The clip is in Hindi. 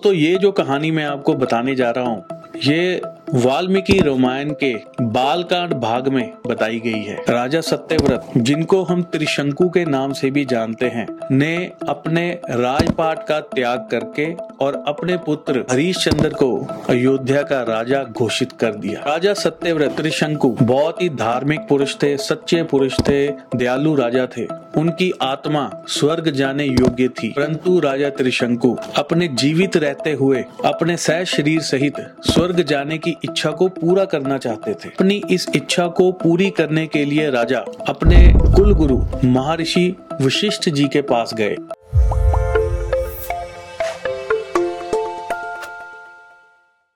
तो ये जो कहानी मैं आपको बताने जा रहा हूँ ये वाल्मीकि रामायण के बालकांड भाग में बताई गई है। राजा सत्यव्रत, जिनको हम त्रिशंकु के नाम से भी जानते हैं, ने अपने राजपाट का त्याग करके और अपने पुत्र हरीशचंद्र को अयोध्या का राजा घोषित कर दिया। राजा सत्यव्रत, त्रिशंकु बहुत ही धार्मिक पुरुष थे, सच्चे पुरुष थे, दयालु राजा थे। उनकी आत्मा स्वर्ग जाने योग्य थी। परंतु राजा त्रिशंकु अपने जीवित रहते हुए, अपने सह शरीर सहित स्वर्ग जाने की इच्छा को पूरा करना चाहते थे। अपनी इस इच्छा को पूरी करने के लिए राजा अपने कुल गुरु महर्षि वशिष्ठ जी के पास गए।